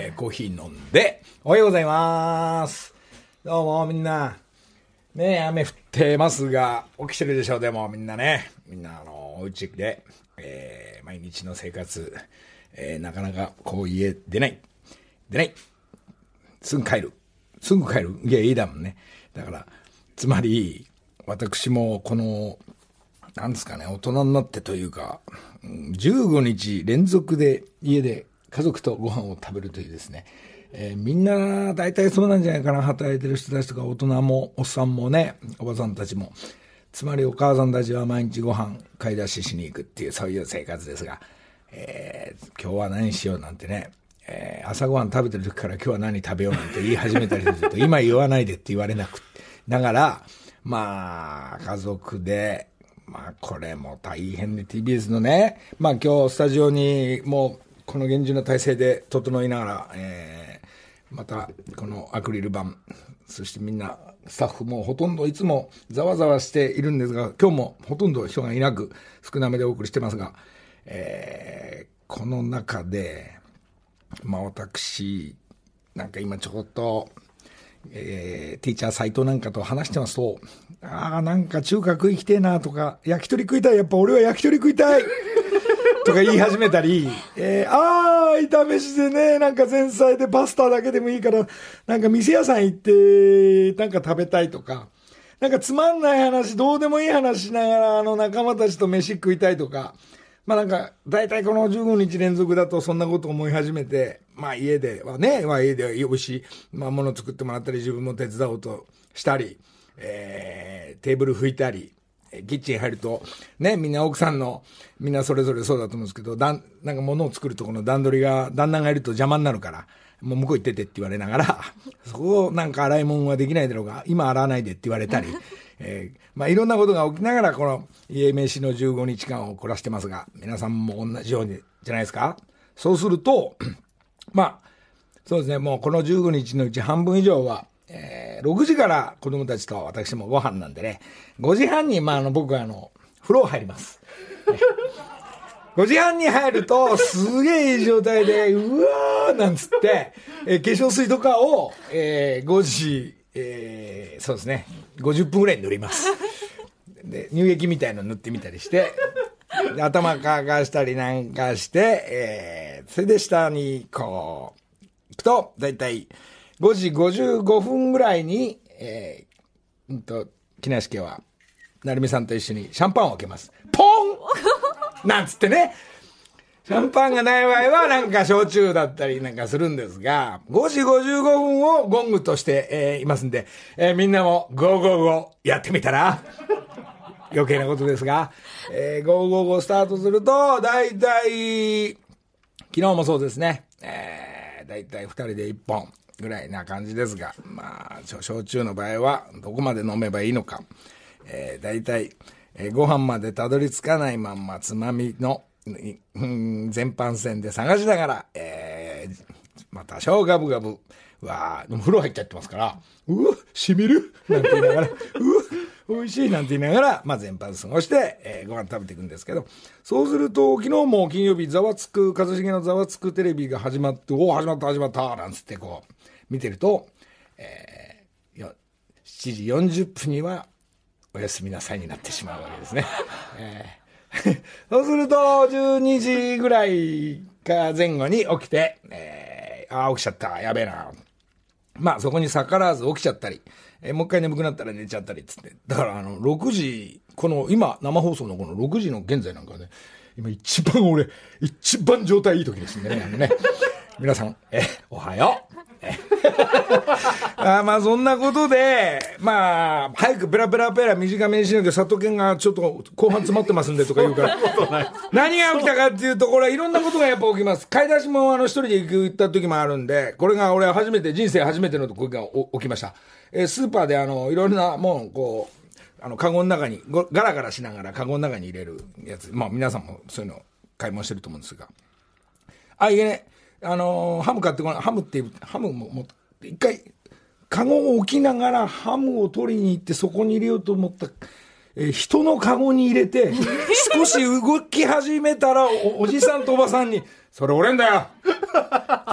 えー、コーヒー飲んで、おはようございます。どうもみんな。ね、雨降ってますが、起きてるでしょう、でもみんなね。みんな、あの、お家で、えー、毎日の生活、えー、なかなかこう家出ない。出ない。すぐ帰る。すぐ帰る。いや、いいだもんね。だから、つまり、私もこの、なんですかね、大人になってというか、15日連続で家で家族とご飯を食べるというですね、えー、みんな大体そうなんじゃないかな、働いてる人たちとか大人もおっさんもね、おばさんたちも。つまりお母さんたちは毎日ご飯買い出ししに行くっていうそういう生活ですが、えー、今日は何しようなんてね、えー、朝ごはん食べてる時から今日は何食べようなんて言い始めたりすると、今言わないでって言われなくだから、まあ、家族で、まあ、これも大変で TBS のね、まあ今日スタジオにもうこの厳重な体制で整いながら、えー、またこのアクリル板、そしてみんなスタッフもほとんどいつもざわざわしているんですが、今日もほとんど人がいなく少なめでお送りしてますが、えー、この中で、まあ私、なんか今ちょっと、えー、ティーチャー斎藤なんかと話してますと、ああ、なんか中華食いきてえなとか、焼き鳥食いたい、やっぱ俺は焼き鳥食いたい。とか言い始めたり、えー、ああ、炒飯でね、なんか前菜でパスタだけでもいいから、なんか店屋さん行って、なんか食べたいとか、なんかつまんない話、どうでもいい話しながら、あの仲間たちと飯食いたいとか、まあなんか、大体この15日連続だとそんなこと思い始めて、まあ家ではね、まあ家で美味しい、まあ物作ってもらったり自分も手伝おうとしたり、えー、テーブル拭いたり、キッチン入ると、ね、みんな奥さんの、みんなそれぞれそうだと思うんですけど、だん、なんか物を作るとこの段取りが、旦那がいると邪魔になるから、もう向こう行っててって言われながら、そこをなんか洗い物はできないだろうが、今洗わないでって言われたり、えー、まあいろんなことが起きながら、この家飯の15日間を凝らしてますが、皆さんも同じようにじゃないですか。そうすると、まあ、そうですね、もうこの15日のうち半分以上は、えー、6時から子供たちと私もご飯なんでね、5時半に、まあ、あの、僕はあの、風呂入ります。5時半に入ると、すげえいい状態で、うわーなんつって、えー、化粧水とかを、えー、5時、えー、そうですね、50分ぐらい塗ります。で、乳液みたいの塗ってみたりして、頭乾かしたりなんかして、えー、それで下にこう、行くと、だいたい5時55分ぐらいに、えー、うんと、木梨家は、成美さんと一緒にシャンパンを開けます。ポン なんつってね。シャンパンがない場合はなんか焼酎だったりなんかするんですが、5時55分をゴングとして、えー、いますんで、えー、みんなもゴーゴーゴーやってみたら余計なことですが、えー、ゴーゴーゴースタートすると、だいたい、昨日もそうですね、えー、だいたい2人で1本ぐらいな感じですが、まあ、焼酎の場合はどこまで飲めばいいのか、えー、大体、えー、ご飯までたどり着かないまんまつまみの、うん、全般戦で探しながら、えー、また、しょうガブガブ、うわー、風呂入っちゃってますから、うわ、しみる？なんて言いながら、うわ、美味しいなんて言いながら、まあ、全般過ごして、えー、ご飯食べていくんですけど、そうすると、昨日も金曜日、ざわつく、一茂のざわつくテレビが始まって、おお、始まった、始まった、なんつってこう、見てると、えー、よ7時40分には、おやすみなさいになってしまうわけですね。えー、そうすると、12時ぐらいか前後に起きて、えー、ああ、起きちゃった、やべえな。まあ、そこに逆らわず起きちゃったり、えー、もう一回眠くなったら寝ちゃったりっつって。だから、あの、6時、この、今、生放送のこの6時の現在なんかね、今一番俺、一番状態いい時ですんでね、あのね。皆さん、え、おはよう。あまあそんなことで、まあ、早くペラペラペラ短めにしなきゃ佐藤健がちょっと後半詰まってますんでとか言うから、何が起きたかっていうと、これはいろんなことがやっぱ起きます。買い出しもあの一人で行った時もあるんで、これが俺は初めて、人生初めての時が起きました。えー、スーパーであの、いろいろなもん、こう、あの、カゴの中に、ガラガラしながらカゴの中に入れるやつ。まあ皆さんもそういうの買い物してると思うんですが。あ、いえね、あのー、ハム買ってこない、ハムっていう、ハムも持って、一回、カゴを置きながらハムを取りに行ってそこに入れようと思った、え、人のカゴに入れて、少し動き始めたらお、おじさんとおばさんに、それ俺んだよ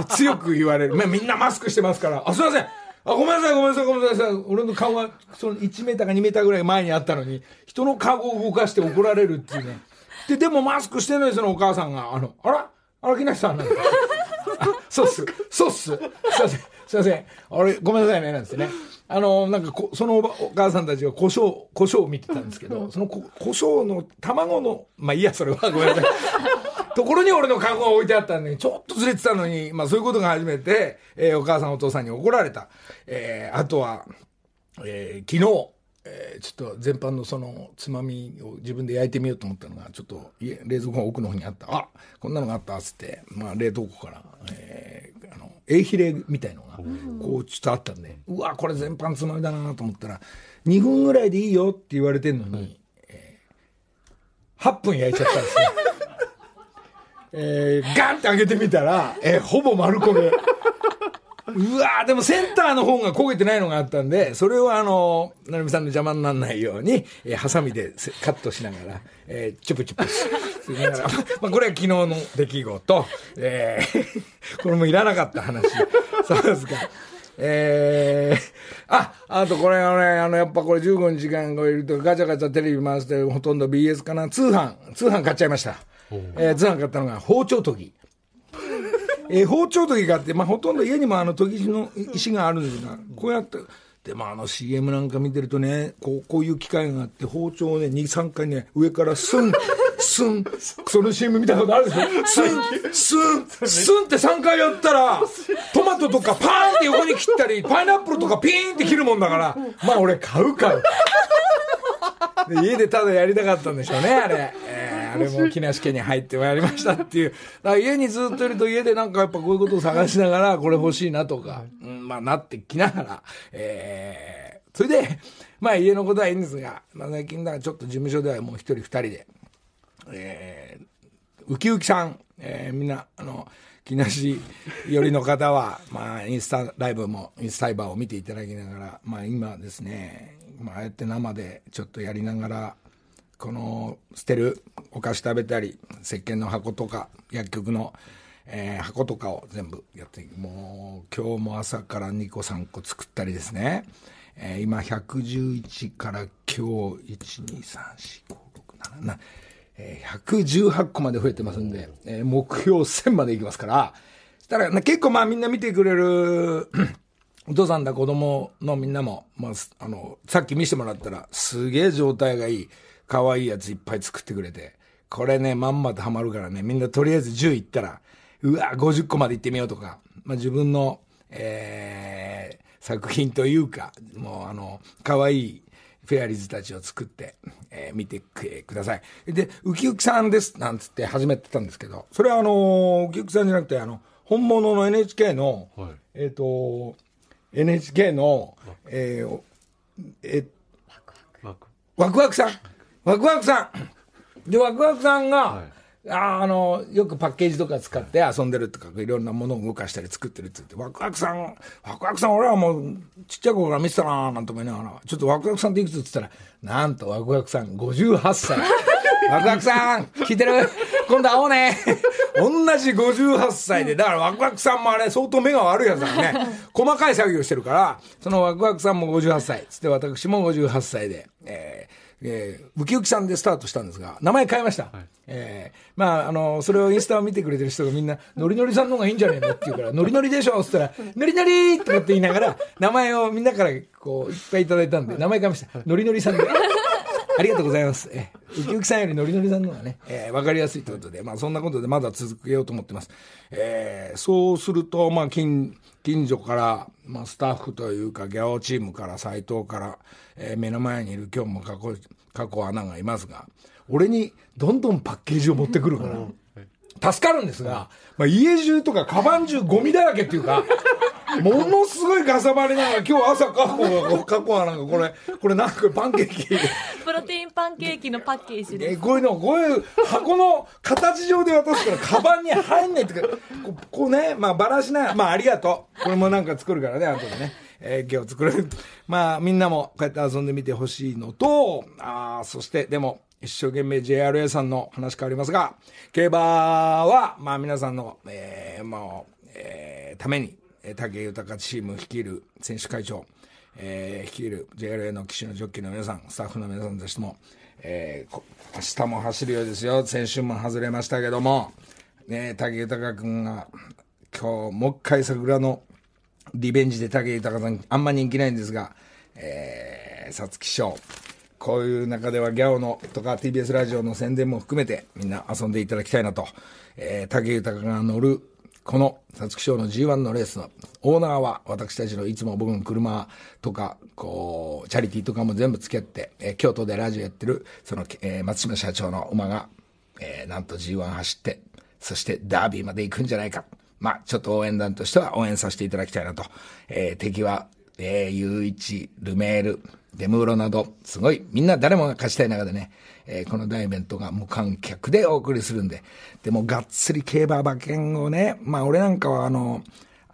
強く言われる。みんなマスクしてますから、あ、すいません。あ、ごめんなさい、ごめんなさい、ごめんなさい。俺の顔は、その1メーターか2メーターぐらい前にあったのに、人の顔を動かして怒られるっていうね。で、でもマスクしてないそのお母さんが、あの、あら？あら、木梨さんなんだ。あ、そうっす。そうっす。すいません。すいません。あれ、ごめんなさいね、なんですね。あの、なんかこ、そのお母さんたちが胡椒、胡椒を見てたんですけど、その胡椒の卵の、まあいいや、それはごめんなさい。ところに俺のカゴが置いてあったんで、ちょっとずれてたのに、まあそういうことが初めて、えー、お母さんお父さんに怒られた。えー、あとは、えー、昨日、えー、ちょっと全般のそのつまみを自分で焼いてみようと思ったのが、ちょっと家、冷蔵庫の奥の方にあった。あこんなのがあったっつって、まあ冷凍庫から、えー、あの、エイヒレみたいのが、こうちょっとあったんで、うわ、これ全般つまみだなと思ったら、2分ぐらいでいいよって言われてんのに、えー、8分焼いちゃったんですね。えー、ガンって上げてみたら、えー、ほぼ丸焦げ。うわーでもセンターの方が焦げてないのがあったんで、それをあの、成美さんの邪魔にならないように、えー、ハサミでカットしながら、えー、チュプチュプしながら、まあ、これは昨日の出来事、えー、これもいらなかった話。そうですか。えー、あ、あとこれはね、あの、やっぱこれ15時間超えるとガチャガチャテレビ回してほとんど BS かな、通販、通販買っちゃいました。えー、通販買ったのが包丁研ぎ。えー、包丁研ぎがあって、まあ、ほとんど家にもあの研ぎの石があるんですが、こうやって、でもあの CM なんか見てるとね、こうこういう機械があって、包丁をね、2、3回ね、上からスン、スン、その CM 見たことあるでしょ？スン、スン、スンって3回やったら、トマトとかパーンって横に切ったり、パイナップルとかピーンって切るもんだから、まあ俺買う買う。で家でただやりたかったんでしょうね、あれ。えーあれも木梨家に入ってまいりましたっていう。だから家にずっといると家でなんかやっぱこういうことを探しながら、これ欲しいなとか、うん、まあなってきながら、えー、それで、まあ家のことはいいんですが、まあ最近だからちょっと事務所ではもう一人二人で、えー、ウキウキさん、えー、みんな、あの、木梨寄りの方は、まあ、インスタライブも、インスタイバーを見ていただきながら、まあ今ですね、まあああやって生でちょっとやりながら、この捨てるお菓子食べたり石鹸の箱とか薬局の、えー、箱とかを全部やってもう今日も朝から2個3個作ったりですね、えー、今111から今日1234567えー、118個まで増えてますんで、えー、目標1000までいきますから、したら、結構まあみんな見てくれるお父さんだ子供のみんなも、まあ、あの、さっき見せてもらったら、すげえ状態がいい。可愛いやついっぱい作ってくれて、これね、まんまとハマるからね、みんなとりあえず10いったら、うわ、50個まで行ってみようとか、まあ自分の、えー、作品というか、もうあの、可愛いフェアリーズたちを作って、えー、見てください。で、ウキウキさんです、なんつって始めてたんですけど、それはあの、ウキウキさんじゃなくて、あの、本物の NHK の、はい、えっ、ー、と、NHK の、えー、え、ワクワクさん？ワクワクさんで、ワクワクさんが、はい、ああの、よくパッケージとか使って遊んでるとか、いろんなものを動かしたり作ってるって言って、ワクワクさん、ワクワクさん、俺はもう、ちっちゃい頃から見てたなーなんて思いながら、ちょっとワクワクさんっていくつって言ったら、なんとワクワクさん58歳。ワクワクさん、聞いてる？今度会おうね。同じ58歳で、だからワクワクさんもあれ相当目が悪いやつだからね。細かい作業してるから、そのワクワクさんも58歳。つって私も58歳で、えーえー、ウキウキさんでスタートしたんですが、名前変えました。はい、えー、まあ、あの、それをインスタを見てくれてる人がみんな、ノリノリさんの方がいいんじゃねえの？って言うから、ノリノリでしょ？って言ったら、ノリノリとかって言いながら、名前をみんなからこう、いっぱいいただいたんで、名前変えました。ノリノリさんで。ありがとうございます。えウキウキさんよりノリノリさんの方がね、えー、わかりやすいということで、まあそんなことでまだ続けようと思ってます。えー、そうすると、まあ近、近所から、まあスタッフというか、ギャオチームから、斎藤から、えー、目の前にいる今日も過去、過去アナがいますが、俺にどんどんパッケージを持ってくるから、助かるんですが、まあ家中とかカバン中ゴミだらけっていうか、ものすごいかさばりながら、今日朝過去が、過去はなんかこれ、これなんかパンケーキ。プロテインパンケーキのパッケージです。こういうの、こういう箱の形状で渡すから、カバンに入んないってか、ここうね、まあバラしな、まあありがとう。これもなんか作るからね、後でね。えー、今日作る。まあみんなもこうやって遊んでみてほしいのと、あそしてでも、一生懸命 JRA さんの話変わりますが、競馬は、まあ皆さんの、えー、もう、えー、ために、武豊チーム率いる選手会長、えー、率いる JRA の騎手のジョッキーの皆さん、スタッフの皆さんとしても、えー、明日も走るようですよ。先週も外れましたけども、ね、武豊君が、今日、もう一回桜のリベンジで武豊さん、あんま人気ないんですが、えー、皐月賞、こういう中ではギャオのとか TBS ラジオの宣伝も含めてみんな遊んでいただきたいなと、えー、武豊が乗るこの皐月賞の G1 のレースのオーナーは私たちのいつも僕の車とか、こう、チャリティーとかも全部付き合って、えー、京都でラジオやってる、その、えー、松島社長の馬が、えー、なんと G1 走って、そしてダービーまで行くんじゃないか。まあ、ちょっと応援団としては応援させていただきたいなと。えー、敵は、えー、U 一ルメール、デムーロなど、すごい、みんな誰もが勝ちたい中でね、えー、この大イベントが無観客でお送りするんで、でもがっつり競馬馬券をね、まあ俺なんかはあの、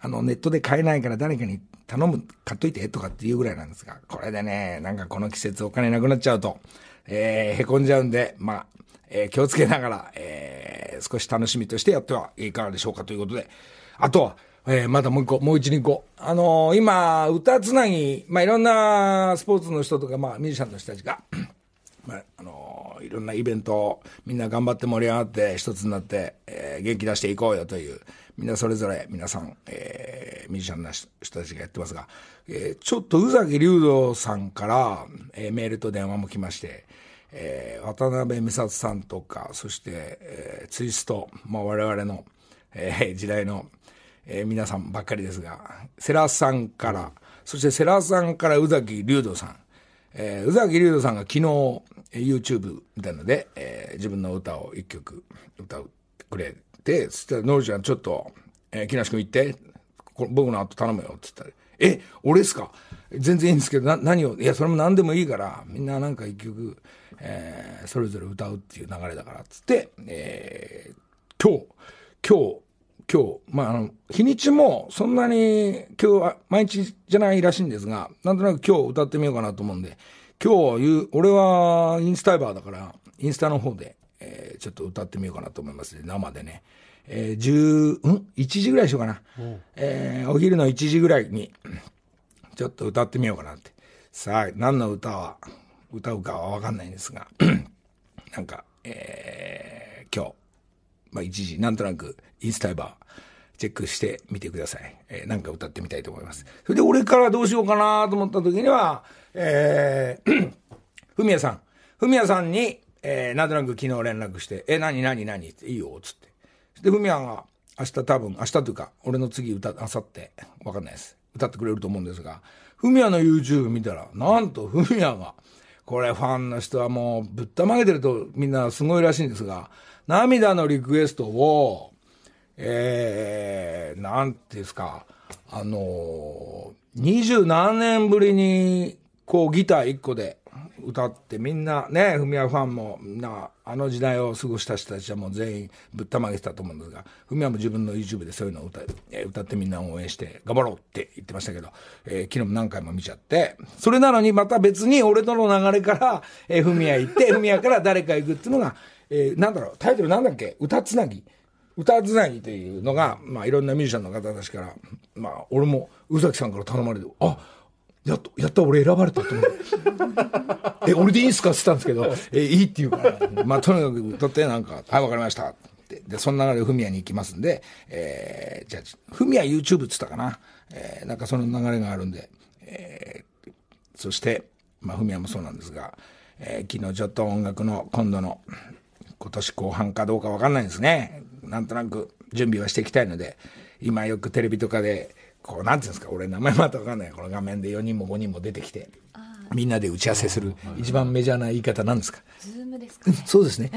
あのネットで買えないから誰かに頼む、買っといてとかっていうぐらいなんですが、これでね、なんかこの季節お金なくなっちゃうと、えー、へこんじゃうんで、まあ、えー、気をつけながら、えー、少し楽しみとしてやってはいかがでしょうかということで、あとは、えー、まだもう一個、もう一、二個。あのー、今、歌つなぎ、まあ、いろんなスポーツの人とか、まあ、ミュージシャンの人たちが、まあ、あのー、いろんなイベントをみんな頑張って盛り上がって一つになって、えー、元気出していこうよという、みんなそれぞれ皆さん、えー、ミュージシャンの人たちがやってますが、えー、ちょっと宇崎竜道さんから、えー、メールと電話も来まして、えー、渡辺美里さんとか、そして、えー、ツイスト、まあ、我々の、えー、時代の、えー、皆さんばっかりですが、世良さんから、そして世良さんから宇崎竜斗さん、えー、宇崎竜斗さんが昨日、YouTube みたいので、えー、自分の歌を一曲歌ってくれて、そしたら、のりちゃんちょっと、えー、木梨君行って、僕の後頼むよって言ったら、え、俺っすか？全然いいんですけど、な、何を、いや、それも何でもいいから、みんななんか一曲、えー、それぞれ歌うっていう流れだから、つって、えー、今日、今日、今日、まあ、あの、日にちもそんなに今日は毎日じゃないらしいんですが、なんとなく今日歌ってみようかなと思うんで、今日言う、俺はインスタイバーだから、インスタの方で、えー、ちょっと歌ってみようかなと思いますね、生でね。えー、10、ん ?1 時ぐらいしようかな。えー、お昼の1時ぐらいに、ちょっと歌ってみようかなって。さあ、何の歌は、歌うかはわかんないんですが、なんか、えー、今日、まあ、一時、なんとなく、インスタイバー、チェックしてみてください。えー、なんか歌ってみたいと思います。それで、俺からどうしようかなと思った時には、えー、ふみやさん。ふみやさんに、えー、なんとなく昨日連絡して、え、なになになにって、いいよ、つって。で、ふみやが、明日多分、明日というか、俺の次歌、あさって、わかんないです。歌ってくれると思うんですが、ふみやの YouTube 見たら、なんとふみやが、これファンの人はもうぶったまげてるとみんなすごいらしいんですが、涙のリクエストを、えー、なんていうんですか、あの二十何年ぶりに、こうギター一個で歌ってみんなね、フミヤファンもみんなあの時代を過ごした人たちはもう全員ぶったまげてたと思うんですが、フミヤも自分の YouTube でそういうのを歌歌ってみんな応援して頑張ろうって言ってましたけど、えー、昨日も何回も見ちゃって、それなのにまた別に俺との流れから、えー、フミヤ行って、フミヤから誰か行くっていうのが、えー、なんだろう、タイトルなんだっけ？歌つなぎ。歌つなぎというのが、まあいろんなミュージシャンの方たちから、まあ俺も宇崎さんから頼まれて、あやっと、やった俺選ばれたと思う。え、俺でいいんすか？って言ったんですけど、え、いいって言うから、まあ、とにかく歌ってなんか、はい、わかりましたって。で、その流れでフミヤに行きますんで、えー、じゃあ、フミヤ YouTube って言ったかな。えー、なんかその流れがあるんで、えー、そして、まあ、フミヤもそうなんですが、えー、昨日ちょっと音楽の今度の、今年後半かどうかわかんないんですね。なんとなく準備はしていきたいので、今よくテレビとかで、こう、なんていうんですか、俺名前またわかんない。この画面で4人も5人も出てきて、みんなで打ち合わせする、一番メジャーな言い方なんですかズームですか、ね、そうですね。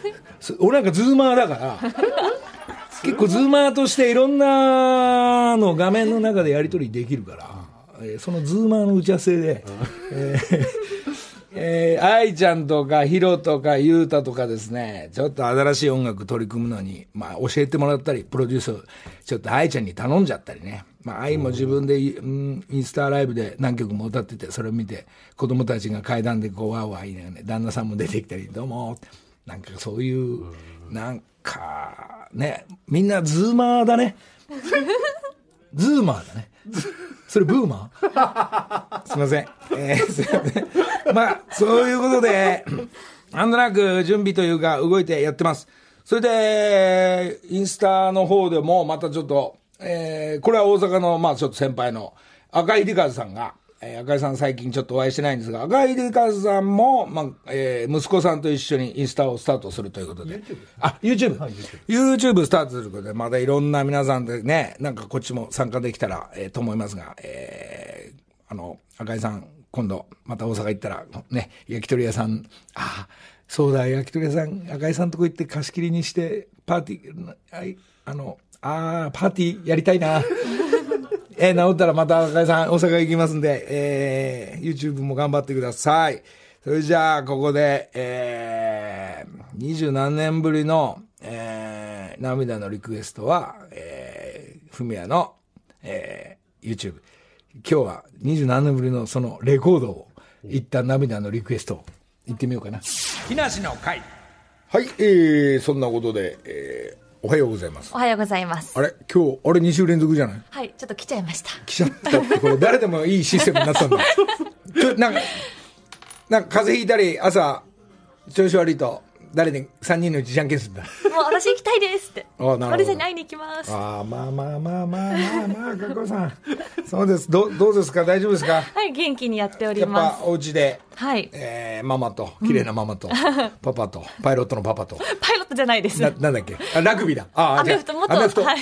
俺なんかズーマーだから、結構ズーマーとしていろんなの画面の中でやり取りできるから、えー、そのズーマーの打ち合わせで、えー、えー、愛ちゃんとかヒロとかユータとかですね、ちょっと新しい音楽取り組むのに、まあ教えてもらったり、プロデュースちょっと愛ちゃんに頼んじゃったりね。まあ愛も自分で、うん、インスタライブで何曲も歌ってて、それを見て、子供たちが階段でこうわーわー言いながらね、旦那さんも出てきたり、どうも、なんかそういう、なんか、ね、みんなズーマーだね。ズーマーだね。それブーマー？すいません。えー、すいません。まあ、そういうことで、なんとなく準備というか動いてやってます。それで、インスタの方でもまたちょっと、えー、これは大阪の、まあちょっと先輩の赤井理和さんが、えー、赤井さん最近ちょっとお会いしてないんですが、赤井理和さんも、まあ、えー、息子さんと一緒にインスタをスタートするということで。YouTube? あ、YouTube？YouTube スタートすることで、まだいろんな皆さんでね、なんかこっちも参加できたら、えー、と思いますが、えー、あの、赤井さん、今度、また大阪行ったら、ね、焼き鳥屋さん、ああ、そうだ、焼き鳥屋さん、赤井さんとこ行って貸し切りにして、パーティー、はい、あの、ああ、パーティーやりたいな。えー、治ったらまた赤井さん、大阪行きますんで、えー、YouTube も頑張ってください。それじゃあ、ここで、えー、二十何年ぶりの、えー、涙のリクエストは、えー、ふみやの、えー、YouTube。今日は二十何年ぶりのそのレコードを、一旦涙のリクエストを行ってみようかな。木梨の会。はい、えー、そんなことで、えー、おはようございます。おはようございます。あれ？今日、あれ？2週連続じゃない？はい、ちょっと来ちゃいました。来ちゃったって、これ誰でもいいシステムになったんだ。ちょ、なんか、なんか風邪ひいたり、朝、調子悪いと、誰に3人のうちじゃんけんするんだ。もう私行きたいですって。あなるほど会いに行きます。ああ、まあまあまあまあまあまあ、かこさん。そうです。ど、どうですか大丈夫ですかはい、元気にやっておりやっます。ぱお家で、はい。えー、ママと、綺麗なママと、パパと、パイロットのパパと、パイロットじゃないです。な、なんだっけあ、ラグビーだ。ああ、アメフト、元、アメフト。はい。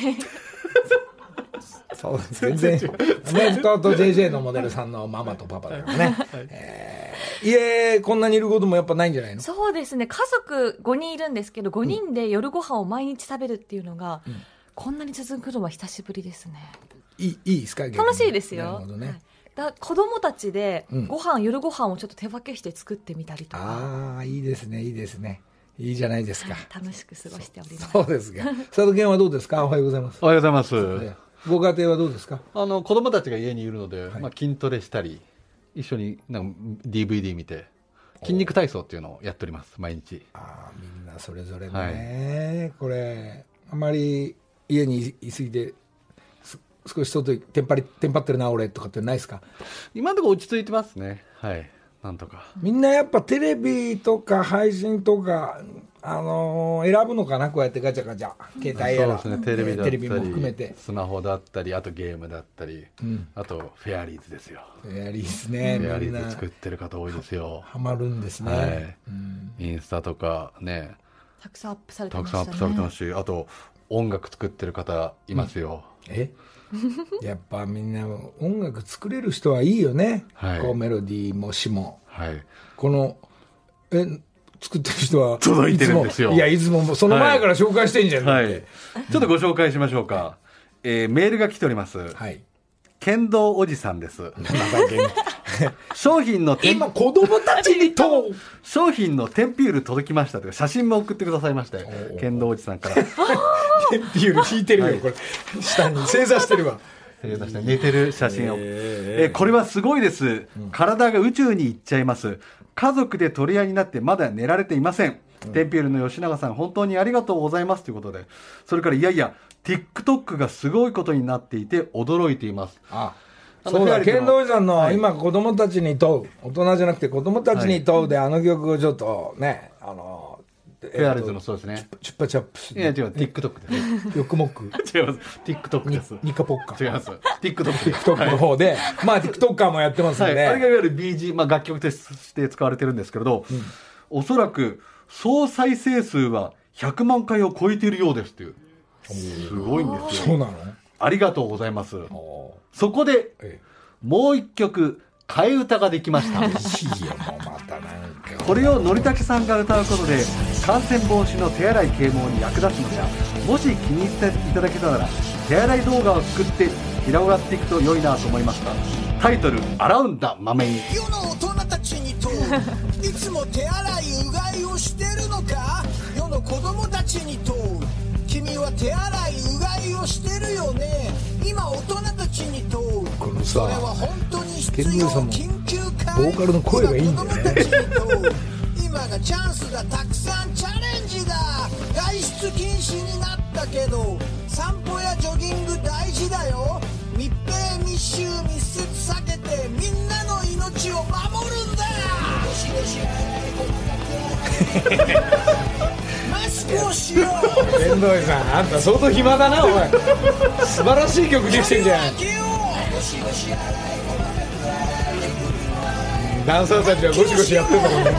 そう。全然。アメフトと JJ のモデルさんのママとパパだよね。えー、家、こんなにいることもやっぱないんじゃないの？そうですね。家族5人いるんですけど、5人で夜ご飯を毎日食べるっていうのが、こんなに続くのは久しぶりですね。いい、いいですか？楽しいですよ。なるほどね。はいだ子供たちでうんご飯、夜ご飯をちょっと手分けして作ってみたりとか、ああ、いいですね、いいですね。いいじゃないですか。楽しく過ごしております。そうですか。佐藤健はどうですか？おはようございます。おはようございます。ええご家庭はどうですか？あの子供たちが家にいるので、はいまあ、筋トレしたり、一緒になんか DVD 見て、筋肉体操っていうのをやっております、毎日。ああ、みんなそれぞれね、これ、あんまり家にいすぎて、す少し外にテンパり、テンパってるな、俺とかってないですか？今のところ落ち着いてますね。はい。なんとか。みんなやっぱテレビとか配信とか、あのー選ぶのかなこうやってガチャガチャ。携帯やら。そうですね、テレビだったり、テレビも含めて。スマホだったり、あとゲームだったり、んあとフェアリーズですよ。やりですね。フェアリみんなーズ作ってる方多いですよ。ハマるんですね。はいうんインスタとかね、たくさんアップされてたくましたね。さんアップされてますし、あと音楽作ってる方いますよ。え？やっぱみんな音楽作れる人はいいよね。はいこうメロディーも詩も。はい。この、え、作ってる人は。届いてるんですよいや、いつもその前から紹介してんじゃん。はい。ちょっとご紹介しましょうか。えーメールが来ております。はい。剣道おじさんです。商品の今、子供たちにと、商品のテンピュール届きましたとか写真も送ってくださいましてお、剣道おじさんから。テンピュール引いてるよ、これ。下に正座してるわ。寝てる写真を、えー。えーこれはすごいです、体が宇宙に行っちゃいます。家族で取り合いになってまだ寝られていません、テンピュールの吉永さん本当にありがとうございますということで。それからいやいや TikTok がすごいことになっていて驚いています。あ、そうだ、剣道さんの、はい。今子供たちに問う、大人じゃなくて子供たちに問うで、あの曲をちょっとね、あの、フェアリーズのそうですね。チュッパチャップス。いや違う TikTok ですよくもく。違います。TikTok です。ニカポッカ。違います。TikTok です TikTok の方で、まあ TikToker もやってますんはい、で、あれがいわゆる BG、まあ、楽曲として使われてるんですけれど、おそらく総再生数は100万回を超えているようですっていう。すごいんですよ。そうなの？ありがとうございます。おそこでえもう一曲替え。歌ができましたえいいよ、もうまたなんか。これをのりたけさんが歌うことで感染防止の手洗い啓蒙に役立つのじゃもし気に入っていただけたなら手洗い動画を作って広がっていくと良いなと思いました。タイトル「アラウンダ豆に」世の大人たちに問う。いつも手洗いうがいをしてるのか？世の子供たちに問う。君は手洗いうがいをしてるよね？今大人たちに問う。このさそれは本当に必要ケンドーさんも緊急かボーカルの声がいいんだよね。今子供たちに問う。今がチャンスだたくさん出禁止になったけど散歩やジョギング大事だよ。密閉密集密接避けてみんなの命を守るんだ。ゴシゴシ洗い細かく洗いマスクをしよう。天童さんあんた相当暇だなお前。素晴らしい曲できてんじゃん。ダンサーたちはゴシゴシやってんだもんね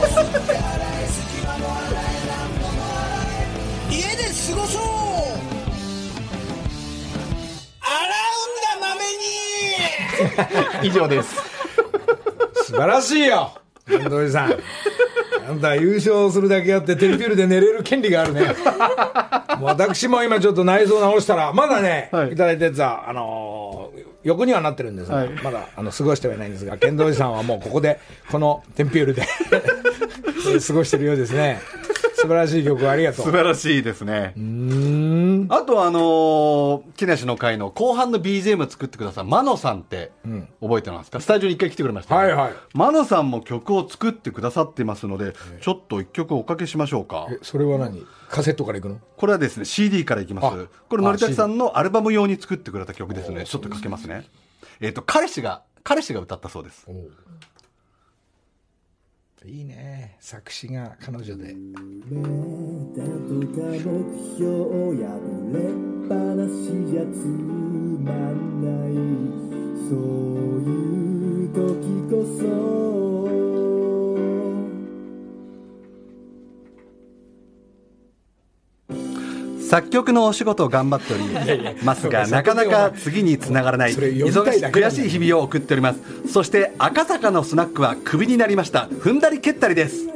以上です。素晴らしいよ。天童さん。あんた優勝するだけあってテレビュールで寝れる権利があるね。もう私も今ちょっと内臓直したらまだね、はい。い、ただいたやつはあのー横にはなってるんですが、はい。まだあの過ごしてはいないんですが剣道師さんはもうここでこのテンピュールでえー 過ごしてるようですね。素晴らしい曲ありがとう。素晴らしいですね。うんあとあのー木梨の会の後半の BGM 作ってください。マノさんって覚えてますか、スタジオに一回来てくれました、はいはいマノさんも曲を作ってくださってますので、ちょっと一曲おかけしましょうか。えそれは何？カセットからいくの？これはですね、CD からいきますあ。これ、のりたけさんのアルバム用に作ってくれた曲ですね。ちょっとかけますね。えっ、と、彼氏が、彼氏が歌ったそうです。いいね。作詞が彼女で。だとか目標を破れっぱなしじゃつまんない。そういう時こそ作曲のお仕事を頑張っておりますが、なかなか次につながらない、忙しい悔しい日々を送っております。そして、赤坂のスナックはクビになりました。踏んだり蹴ったりです。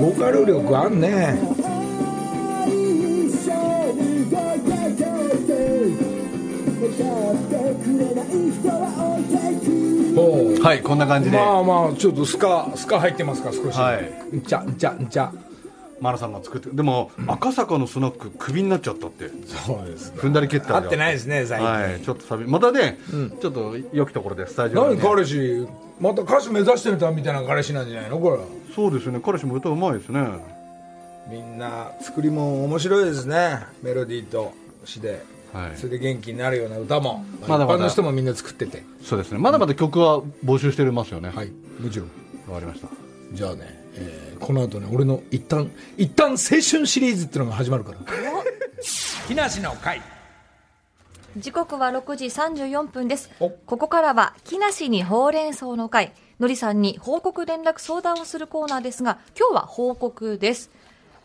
ボーカル力あんね。は置いていくほうはい、こんな感じで。まあまあちょっとスカスカ入ってますか少し。はい。んちゃんちゃんちゃ。マナさんが作って、でも、赤坂のスナッククビになっちゃったって。そうです踏んだり蹴ったりが合ってないですね最近、はい、ちょっとサビ、またね、ちょっと良きところでスタジオにね、何彼氏また歌手目指してるたみたいな彼氏なんじゃないの？これそうですよね、彼氏も歌うまいですね。みんな作りも面白いですね。メロディーと詩で、はい。それで元気になるような歌も、まだまだ。一般の人もみんな作ってて。そうですね、まだまだ曲は募集してますよね。はい。もちろん。わかりました。じゃあね、えーこの後ね俺の一旦一旦青春シリーズっていうのが始まるから。木梨の会時刻は6時34分ですお。ここからは、木梨にほうれん草の会、のりさんに報告連絡相談をするコーナーですが、今日は報告です。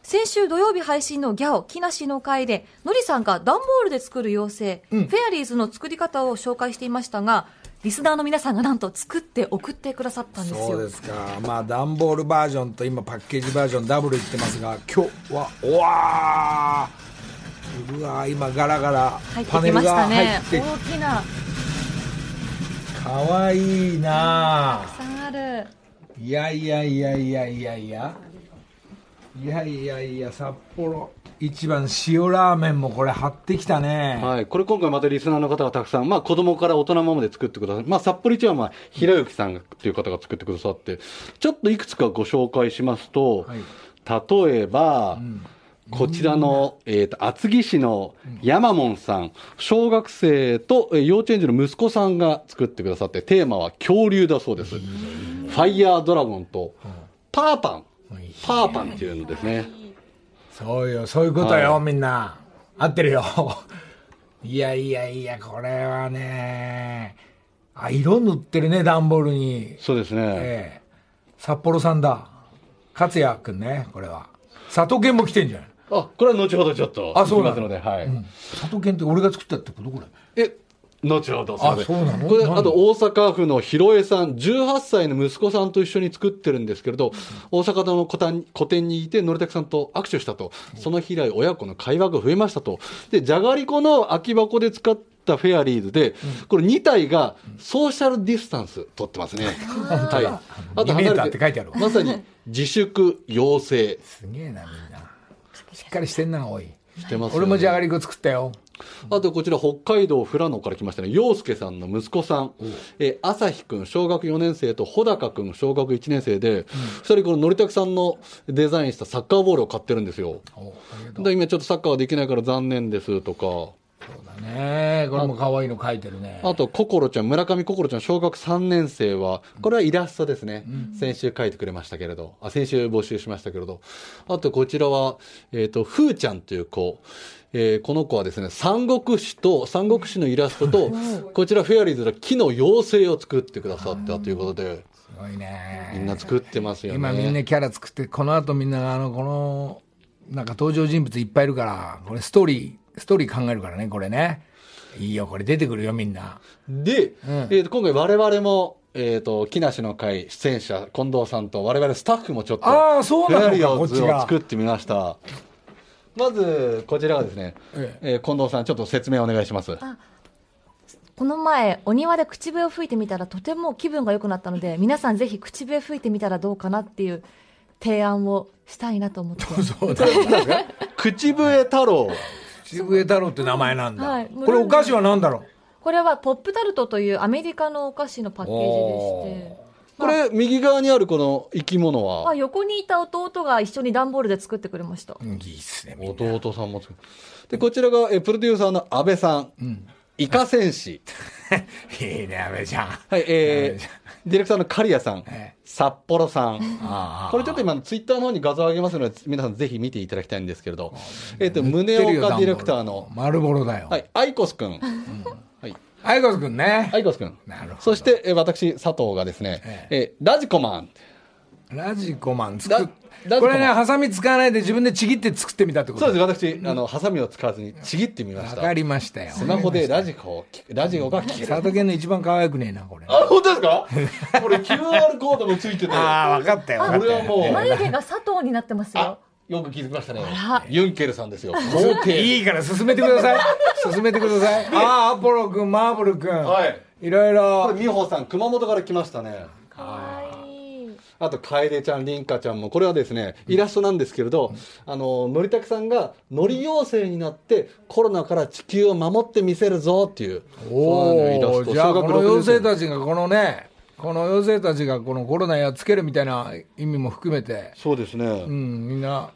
先週土曜日配信のギャオ木梨の会で、のりさんが段ボールで作る妖精、フェアリーズの作り方を紹介していましたが、リスナーの皆さんがなんと作って送ってくださったんですよ。そうですかまあ段ボールバージョンと今パッケージバージョンダブル言ってますが今日はうわーうわー今ガラガラ入ってきましパネルがたね。入って大きな、かわいいなたくさんある。いやいやいやいやいやいや。いやいやいや札幌一番塩ラーメンもこれ貼ってきたね、はい、これ今回またリスナーの方がたくさん、まあ子供から大人まで作ってください。まあ札幌一はまあ、ひろゆきさんがっていう方が作ってくださって、ちょっといくつかご紹介しますと、はい。例えば、こちらの、えっ、と、厚木市の山門さん、小学生とえー幼稚園児の息子さんが作ってくださって、テーマは恐竜だそうです。ファイヤードラゴンと、パーパン。パーパンっていうのですね。そうよそういうことよ、はみんな合ってるよいやいやいやこれはねあ色塗ってるね段ボールにそうですね。ええ札幌さんだ勝也くんねこれは佐藤健も来てんじゃないあ、これは後ほどちょっと。あそうなすので、はい。佐藤健って俺が作ったってこと？これ。え、後ほどあそうなの？これ何あと大阪府の広江さん18歳の息子さんと一緒に作ってるんですけれど、大阪の個展にいてのりたくさんと握手したと。その日以来親子の会話が増えましたと。でじゃがりこの空き箱で使ったフェアリーズで、これ2体がソーシャルディスタンス取ってますね、はい、あ2メーター離れって書いてあるわ。まさに自粛要請。すげえなみんなしっかりしてんなおい。してますよね。俺もじゃがりこ作ったよ。あとこちら北海道富良野から来ましたね、陽介さんの息子さん、えー朝日くん小学4年生と穂高くん小学1年生で、二人こののりたくさんのデザインしたサッカーボールを買ってるんですよ。今ちょっとサッカーはできないから残念ですとか、ねこれも可愛いの描いてるねあと、ココロちゃん、村上ココロちゃん、小学3年生は、これはイラストですね。先週書いてくれましたけれど、あ、先週募集しましたけれど。あと、こちらは、えっ、と、ふーちゃんという子。えーこの子はですね、三国志と、三国志のイラストと、こちらフェアリーズの木の妖精を作ってくださったということで、すごいねみんな作ってますよね。今みんなキャラ作ってこの後みんなあのこのなんか登場人物いっぱいいるからこれストーリーストーリー考えるからねこれねいいよこれ出てくるよみんなで、えーと今回我々も、えっ、と、木梨の会出演者、近藤さんと我々スタッフもちょっと、あーそうなのかフェアリーズをこっちが作ってみました。まず、こちらがですね、ええー近藤さん、ちょっと説明お願いします。この前、お庭で口笛を吹いてみたらとても気分が良くなったので、皆さんぜひ口笛吹いてみたらどうかなっていう提案をしたいなと思って。そうだ 口笛太郎。渋笛太郎って名前なんだ、はい。これお菓子は何だろう？これはポップタルトというアメリカのお菓子のパッケージでして、これ、右側にあるこの生き物まあ、は、横にいた弟が一緒に段ボールで作ってくれました。うんいいっすね弟さんも作る。で、こちらが、えープロデューサーの安倍さん。イカ戦士。いいね阿部ちゃん。はい、えー、ディレクターの刈谷さん。ええ。札幌さん。あこれちょっと今、ツイッターの方に画像を上げますので、皆さんぜひ見ていただきたいんですけれど、えっ、と、宗岡ディレクターの、丸ボロだよ、はい、アイコスくん。はい、アイコス君ね。アイコスくん。なるほど。そして、えー私、佐藤がですね、ええ。ーラジコマン。ラジコマン作っララジコマンこれねハサミ使わないで自分でちぎって作ってみたってことそうです、私、あの、ハサミを使わずにちぎってみました。わかりましたよスマホでラジコを聞く、ラジオが聞ける。佐藤健の一番可愛くねえなこれあ、本当ですか？これ QR コードもついてて。ああ分かったよ分かったよこれはもう、眉毛が佐藤になってますあよ。、よく気づきましたねら。ユンケルさんですよ。皇帝。いいから進めてください進めてくださいああ アポロ君マーブル君はい。いろいろこれ、美穂さん、熊本から来ましたね。あと、楓ちゃん、凛花ちゃんも、これはですね、イラストなんですけれど、あの、のりたくさんが、のり妖精になって、コロナから地球を守ってみせるぞっていう、そういうイラスト。おおじゃあこの6年生妖精たちがこのねこの妖精たちがこのコロナやっつけるみたいな意味も含めて。そうですね。うんみんな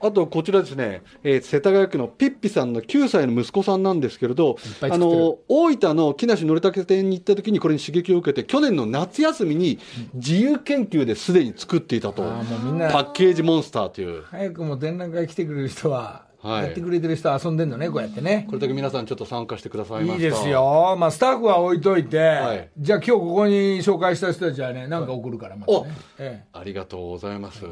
あと、こちらですね、えー世田谷区のピッピさんの9歳の息子さんなんですけれどあの、大分の木梨憲武店に行った時にこれに刺激を受けて、去年の夏休みに自由研究ですでに作っていたと。パッケージモンスターという。早くも展覧会来てくれる人は、はいやってくれてる人は遊んでんのねこうやってねこれだけ皆さんちょっと参加してくださいました。いいです。よ、まあ、スタッフは置いといて、はいじゃあ今日ここに紹介した人たちはね何か送るからまたおね、ええ、ありがとうございます。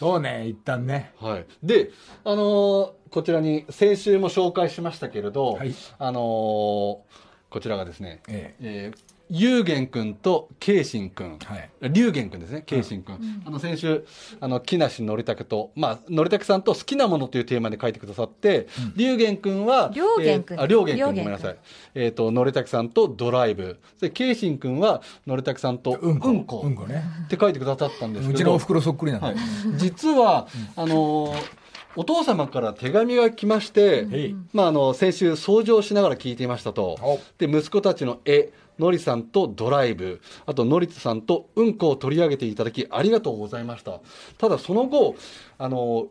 そうね一旦ね。はい。で、あのーこちらに先週も紹介しましたけれど、はい。あのーこちらがですね、ええ。ーゆうげんくんとけいしんくん、はい。りゅうげんくんですね、けいしんくん。あの、先週、あの、木梨のりたけと、まあ、のりたけさんと好きなものというテーマで書いてくださって、りゅうげん。くんは、りょうげんくんえーあ、りょうげんくん、りょうげんくんごめんなさい。えっ、と、のりたけさんとドライブ。で、けいしんくんは、のりたけさんとうんこ。うんこ。うんこね。って書いてくださったんですけど。うちのおふくろそっくりなの、はい、実は、あのーお父様から手紙が来まして、まあ、あの先週掃除をしながら聞いていましたと。お。で息子たちの絵のりさんとドライブ。あとのりつさんとうんこを取り上げていただきありがとうございました。ただその後あの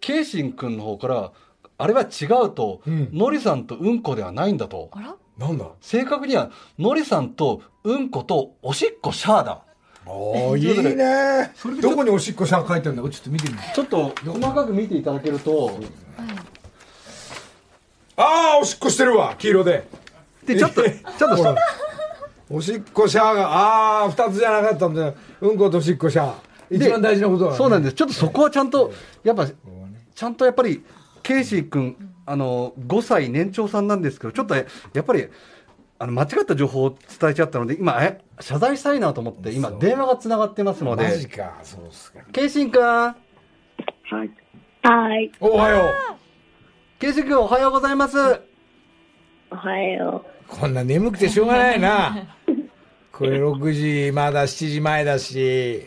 ケイシン君の方からあれは違うと、ん。のりさんとうんこではないんだと。あら？なんだ？正確にはのりさんとうんことおしっこシャーだいいね。どこにおしっこシャン書いてんだかちょっと見てみるちょっと細かく見ていただけると。ああおしっこしてるわ黄色で。でちょっとちょっとほら。おしっこシャーがああ二つじゃなかったんだよ。うんことおしっこシャー一番大事なことは、ね、そうなんです。ちょっとそこはちゃんと、やっぱ、ちゃんとやっぱり、ケイシー君、あの、5歳年長さんなんですけど、ちょっとやっぱり、あの間違った情報を伝えちゃったので、今、え、謝罪したいなと思って、今、電話がつながってますのマジで、か、そうっすか。ケイシンくん、はい。はい。おはよケイシンくんおはようございます。おはよう。こんな眠くてしょうがないな。これ6時、まだ7時前だし。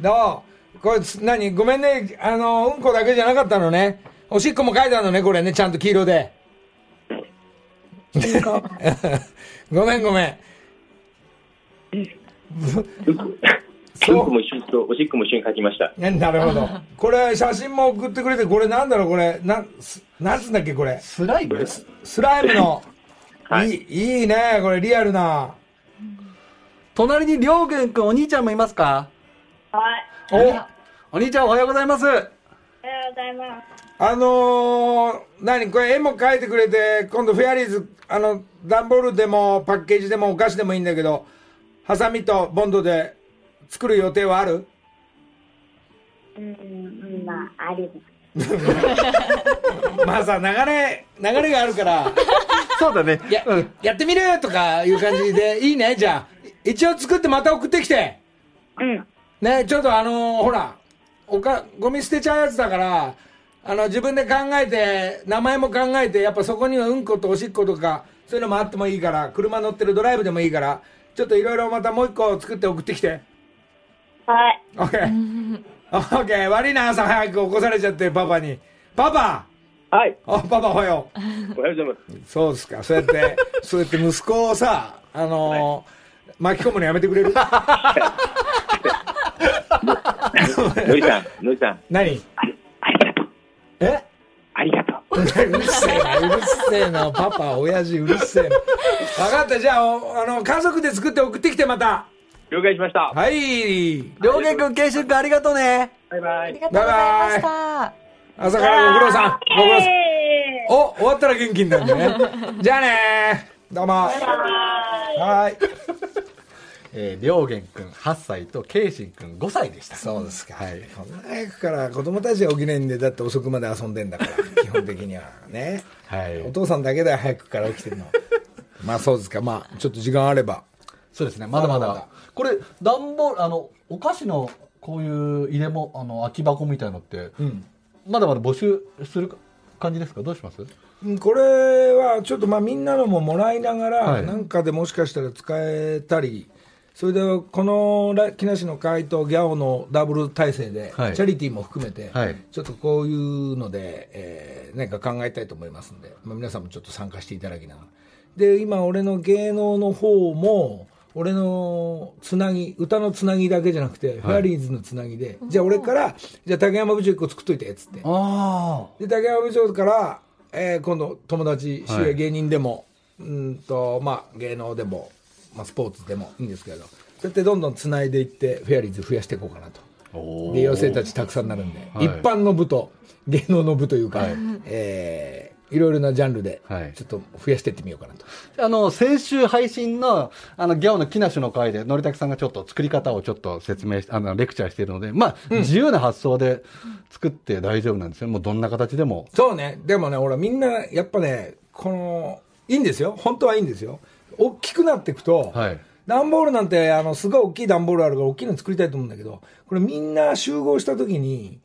どう？これ、つ何？ごめんね。あの、うんこだけじゃなかったのね。おしっこも書いてあるのね、これね、ちゃんと黄色で。ごめんごめん。うんこも一緒にと、おしっこも一緒に書きました。ねなるほど。これ、写真も送ってくれて、これなんだろう、これ。なん、すなんつうんだっけ、これ。スライム？スライムの。はいいい、いいね、これ、リアルな。隣にりょうげんくん、お兄ちゃんもいますか？はい。お、お兄ちゃんおはようございます。ございます。あのー、何これ絵も描いてくれて、今度フェアリーズ、あの、段ボールでもパッケージでもお菓子でもいいんだけど、ハサミとボンドで作る予定はある？うん、うん、まあ、あります。まあさ、流れ、流れがあるから、そうだね。や、うん。やってみる？とかいう感じでいいね、じゃあ。一応作ってまた送ってきて。うん。ね、ちょっとあのーほら、おか、ゴミ捨てちゃうやつだから、あの、自分で考えて、名前も考えて、やっぱそこにはうんことおしっことか、そういうのもあってもいいから、車乗ってるドライブでもいいから、ちょっといろいろまたもう一個作って送ってきて。はい。オッケー。オッケー。悪いな、朝早く起こされちゃって、パパに。パパはい。あ、パパおはよう。おはようございます。そうですか。そうやって、そうやって息子をさ、あのー巻き込むのやめてくれる？のりさん、のりさん、何？ありがとう。え？ありがとう。うるせえな、うるせえな、パパ、親父、うるせえな。分かった、じゃあ、おあの、家族で作って送ってきて、また。了解しました。はい。りょうげんくん、けいしゅんくん、ありがとうね。バイバイあり。がとうございました。朝からご苦労さん。ご苦労さん。えお、終わったら元気になるんだね。じゃあねどうも。はい。えー、りょうげんくん8歳とけいしんくん5歳でした。そうですか。はいこんな早くから子供たちが起きないんで、だって遅くまで遊んでんだから、基本的には。ね。はいお父さんだけだよ、早くから起きてるの。まあそうですか。まあ、ちょっと時間あれば。そうですね、まだまだ。これ、段ボール、あの、お菓子のこういう入れも、あの、空き箱みたいのって、うん。まだまだ募集する感じですか？どうします？うんこれはちょっとまあみんなのももらいながら、はいなんかでもしかしたら使えたり、それでこのら木梨の会とギャオのダブル体制で、はい。チャリティーも含めて、はい。ちょっとこういうので、えー、何か考えたいと思いますんで、まあ、皆さんもちょっと参加していただきながら。で、今俺の芸能の方も、俺のつなぎ、歌のつなぎだけじゃなくて、フェアリーズのつなぎで、じゃあ俺から、じゃあ竹山部長一個作っといて、つって。あで竹山部長から、えー今度友達知り合い。はい芸人でも、うんとまあ芸能でも、まあ、スポーツでもいいんですけどそうやってどんどんつないでいってフェアリーズ増やしていこうかなと。で妖精たちたくさんになるんで、はい。一般の部と芸能の部というか、はい。えーいろいろなジャンルではい。ちょっと増やしていってみようかなと、あの、先週配信の、あの、ギャオの木梨の会で、のりたけさんがちょっと作り方をちょっと説明し、あの、レクチャーしているので、まあ、自由な発想で作って大丈夫なんですよ。もうどんな形でも。そうね。でもねほらみんなやっぱねこのいいんですよ。本当はいいんですよ大きくなっていくと、はい。段ボールなんて、あの、すごい大きい段ボールあるから、大きいの作りたいと思うんだけど、これみんな集合したときに、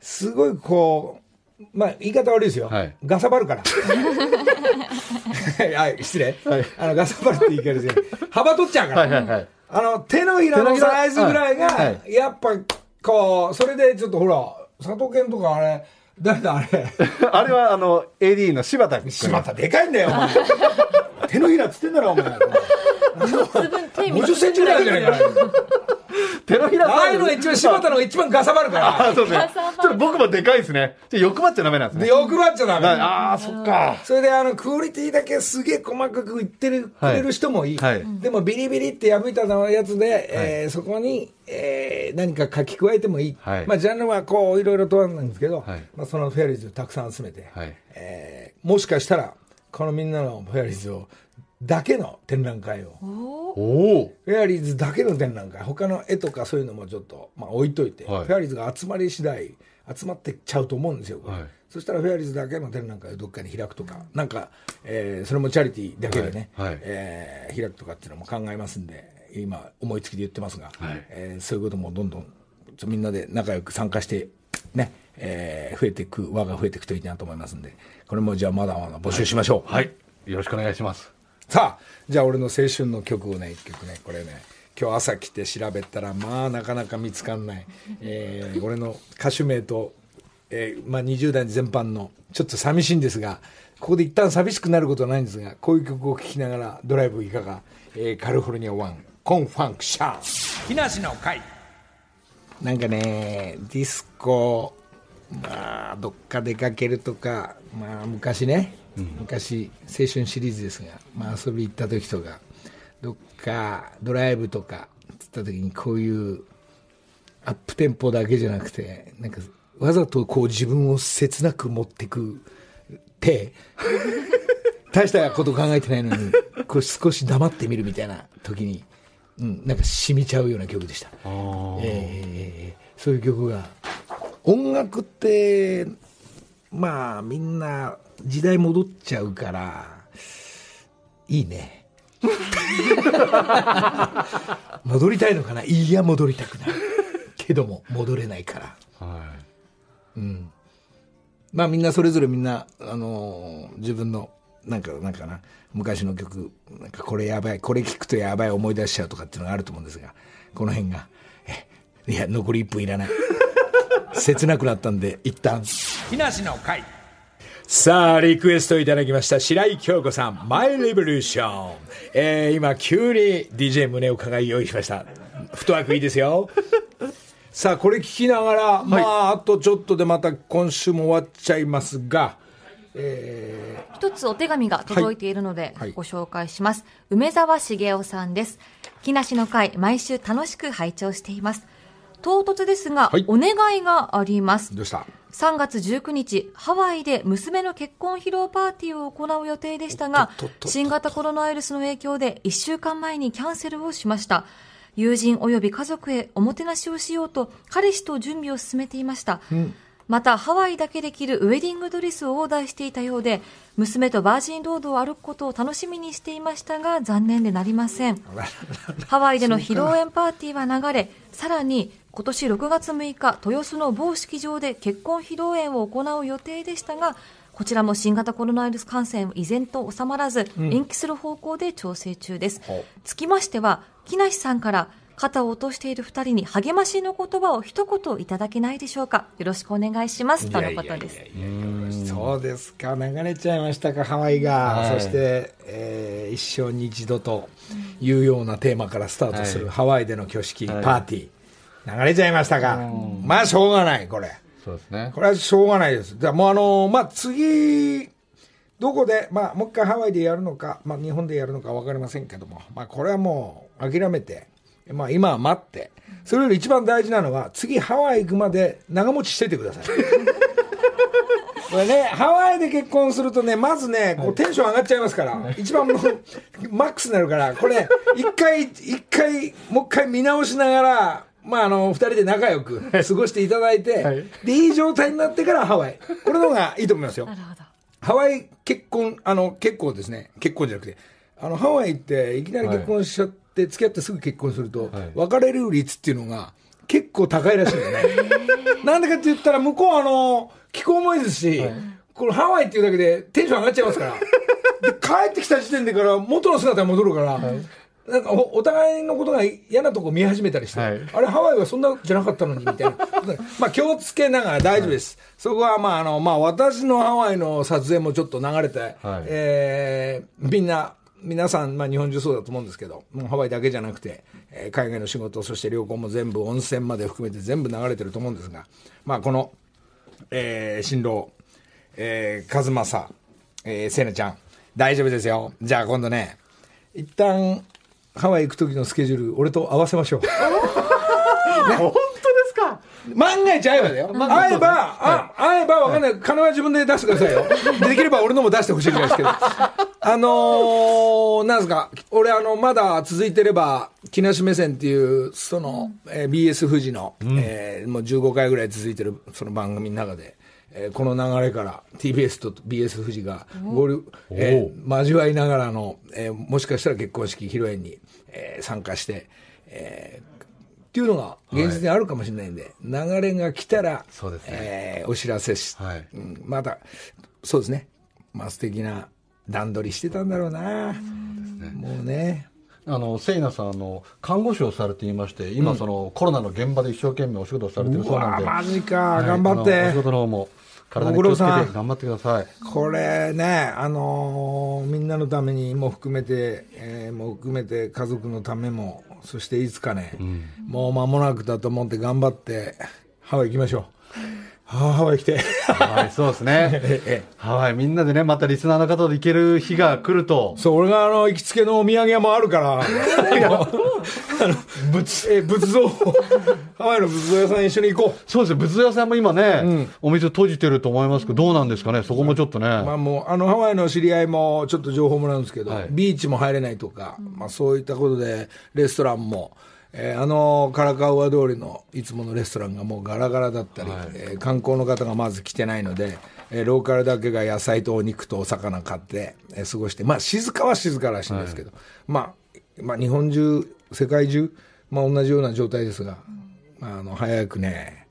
すごいこう、まあ、言い方悪いですよ。はいガサバるから。はい、失礼。はいあの、ガサバるって言い方ですよ。幅取っちゃうから。はいはいはい。あの、手のひらのサイズぐらいが、はいやっぱ、こう、それでちょっとほら、佐藤健とかあれ、誰だあれ。あれは、あの、AD の柴田君。しまった、でかいんだよ、お前。手のひらっつってんだろ、お前。50センチぐらいあるじゃないかな。手のひらああいうのが一番、柴田のが一番ガサバるから。あ、そう ですね。ちょっと僕もでかいですね。ちょっと欲張っちゃダメなんですで、ね。欲張っちゃダメ。ああー、そっか。それで、あの、クオリティだけすげえ細かく言ってる、はいくれる人もいい。はいでも、ビリビリって破いたやつで、えーそこに、えー何か書き加えてもいい。はいまあ、ジャンルはこう、いろいろ問わないんですけど、はいまあ、そのフェアリーズをたくさん集めて、はいえーもしかしたら、このみんなのフェアリーズを、だけの展覧会を、おお。フェアリーズだけの展覧会、他の絵とかそういうのもちょっと、まあ、置いといて、はい。フェアリーズが集まり次第、集まってっちゃうと思うんですよ、はい。そしたらフェアリーズだけの展覧会をどっかに開くとか、なんか、えーそれもチャリティーだけでね、はい。はい。えー開くとかっていうのも考えますんで、今、思いつきで言ってますが、はい。えーそういうこともどんどん、みんなで仲良く参加して、ね、えー増えていく、輪が増えていくといいなと思いますんで、これもじゃあまだまだ募集しましょう。はい。よろしくお願いします。さあ、じゃあ俺の青春の曲をね、一曲ね、これね、今日朝来て調べたら、まあなかなか見つかんない。えー俺の歌手名と、えーまあ20代全般の、ちょっと寂しいんですが、ここで一旦寂しくなることはないんですが、こういう曲を聴きながらドライブいかが、えーカリフォルニアワン、コンファンクション。木梨の会。なんかね、ディスコ、まあ、どっか出かけるとか、まあ、昔ね、昔、青春シリーズですが、まあ、遊び行った時とか、どっかドライブとか、つった時にこういうアップテンポだけじゃなくて、なんか、わざとこう自分を切なく持ってく手、大したこと考えてないのに、こう少し黙ってみるみたいな時に、うん、なんか染みちゃうような曲でした。えーそういう曲が音楽ってまあみんな時代戻っちゃうからいいね。戻りたいのかな？いや戻りたくない。けども戻れないから。はまあみんなそれぞれみんな、あのー自分の、なんか、なんかな、昔の曲、なんかこれやばい、これ聞くとやばい思い出しちゃうとかっていうのがあると思うんですが、この辺が、え、いや、残り1分いらない。切なくなったんで、一旦。木梨の会。さあ、リクエストいただきました。白井京子さん、マイレボリューション。えー、今、急に DJ 胸を伺い用意しました。フットワークいいですよ。さあ、これ聞きながら、まあ、あとちょっとでまた今週も終わっちゃいますが、一つお手紙が届いているのではいご紹介します。梅沢茂雄さんです。木梨の会、毎週楽しく拝聴しています。唐突ですが、はいお願いがあります。どうした？3月19日、ハワイで娘の結婚披露パーティーを行う予定でしたが新型コロナウイルスの影響で1週間前にキャンセルをしました。友人及び家族へおもてなしをしようと、彼氏と準備を進めていました。また、ハワイだけで着るウェディングドレスをオーダーしていたようで、娘とバージンロードを歩くことを楽しみにしていましたが、残念でなりません。ハワイでの披露宴パーティーは流れ、さらに今年6月6日、豊洲の某式場で結婚披露宴を行う予定でしたが、こちらも新型コロナウイルス感染依然と収まらず、延期する方向で調整中です。ほうつきましては、木梨さんから肩を落としている二人に励ましの言葉を一言いただけないでしょうか？よろしくお願いします。とのことです。そうですか、流れちゃいましたか、ハワイが。はいそして、えー一生に一度というようなテーマからスタートする、はいハワイでの挙式、はいパーティー。流れちゃいましたか？まあ、しょうがない、これ。そうですね。これはしょうがないです。じゃあもうあのまあ、次、どこで、まあ、もう一回ハワイでやるのか、まあ、日本でやるのか分かりませんけども、まあ、これはもう諦めて、まあ、今は待って、それより一番大事なのは、次ハワイ行くまで長持ちしててください。これね、ハワイで結婚するとね、まずね、こうテンション上がっちゃいますから、一番もう、マックスになるから、これ、一回、一回、もう一回見直しながら、まあ、あの、二人で仲良く過ごしていただいて、はいで、いい状態になってからハワイ。これの方がいいと思いますよな。るほど。ハワイ結婚、あの、結構ですね、結婚じゃなくて、あの、ハワイっていきなり結婚しちゃって、付き合ってすぐ結婚すると、はい別れる率っていうのが結構高いらしいんだね。なんでかって言ったら、向こうはあの、気候もいいですし、このハワイっていうだけでテンション上がっちゃいますから。で、帰ってきた時点でから元の姿に戻るから、なんかおお互いのことが嫌なとこ見始めたりして、はいあれハワイはそんなじゃなかったのにみたいな。まあ気をつけながら大丈夫です。そこはまああの、まあ私のハワイの撮影もちょっと流れて、はいえーみんな、皆さん、まあ日本中そうだと思うんですけど、もうハワイだけじゃなくて、えー海外の仕事、そして旅行も全部温泉まで含めて全部流れてると思うんですが、まあこの、えー新郎、えー、和正、えー、せなちゃん、大丈夫ですよ。じゃあ今度ね、一旦、ハワイ行く時のスケジュール、俺と合わせましょう。万が一会えばだよ。会えば、あ、会えばわかんない。金は自分で出してくださいよ。できれば俺のも出してほしいぐらいですけど。あのー、なんですか、俺あの、まだ続いてれば、木梨目線っていう、その、えー BS 富士の、えーもう15回ぐらい続いてるその番組の中で、えーこの流れから TBS と BS 富士が合流、えー交わりながらの、えーもしかしたら結婚式披露宴に、えー参加して、えーっていうのが現実にあるかもしれないんで、流れが来たら、そうですね。えーお知らせし、はい。うん。また、そうですね、まあ素敵な段取りしてたんだろうな、もうね、あのせいなさんあの看護師をされていまして今その、コロナの現場で一生懸命お仕事をされてるそうなんで。マジか。はい頑張って。お仕事の方も体に気をつけて頑張ってください。これね、あのーみんなのためにも含めて、えーも含めて家族のためも、そしていつかね、もう間もなくだと思って頑張って、ハワイ行きましょう。はあ、ハワイ来て。はいそうですね。ええハワイみんなでねまたリスナーの方で行ける日が来ると。そう、俺があの、行きつけのお土産屋もあるから、あの、仏、え、仏像、ハワイの仏像屋さん一緒に行こう。そうですね仏像屋さんも今ね、お店閉じてると思いますけどどうなんですかね？そこもちょっとね、まあもう、あの、ハワイの知り合いもちょっと情報もらうんですけど、はい。ビーチも入れないとか、まあそういったことで、レストランも、えーあの、カラカウア通りのいつものレストランがもうガラガラだったり、えー観光の方がまず来てないので、えーローカルだけが野菜とお肉とお魚買って、えー過ごして、まあ静かは静からしいんですけど、まあ、まあ日本中、世界中、まあ同じような状態ですが、まああの、早くね、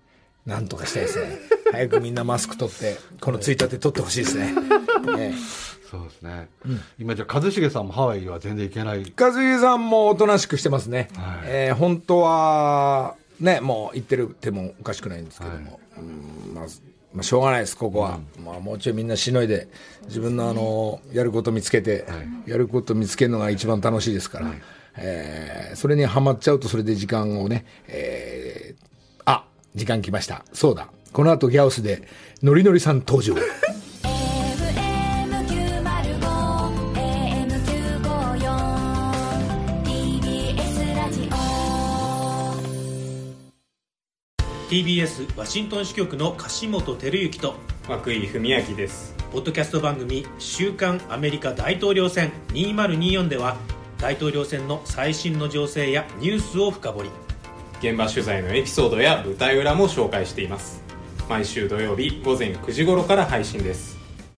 なんとかしたいですね。早くみんなマスク取って、このついたて取ってほしいですね。ええ。そうですね、今じゃあ一茂さんもハワイは全然行けない。一茂さんもおとなしくしてますね。はい。えー本当は、ね、もう行ってる手もおかしくないんですけども、うんまあ、まあ、しょうがないです、ここは。まあ、もうちょいみんなしのいで、自分のあの、やること見つけて、やること見つけるのが一番楽しいですから、えーそれにはまっちゃうと、それで時間をね、えーあ、時間来ました。そうだ。この後ギャオスで、ノリノリさん登場。TBS ワシントン支局の樫本照之と涌井文明です。ポッドキャスト番組「週刊アメリカ大統領選2024」では大統領選の最新の情勢やニュースを深掘り。現場取材のエピソードや舞台裏も紹介しています毎週土曜日午前9時頃から配信です。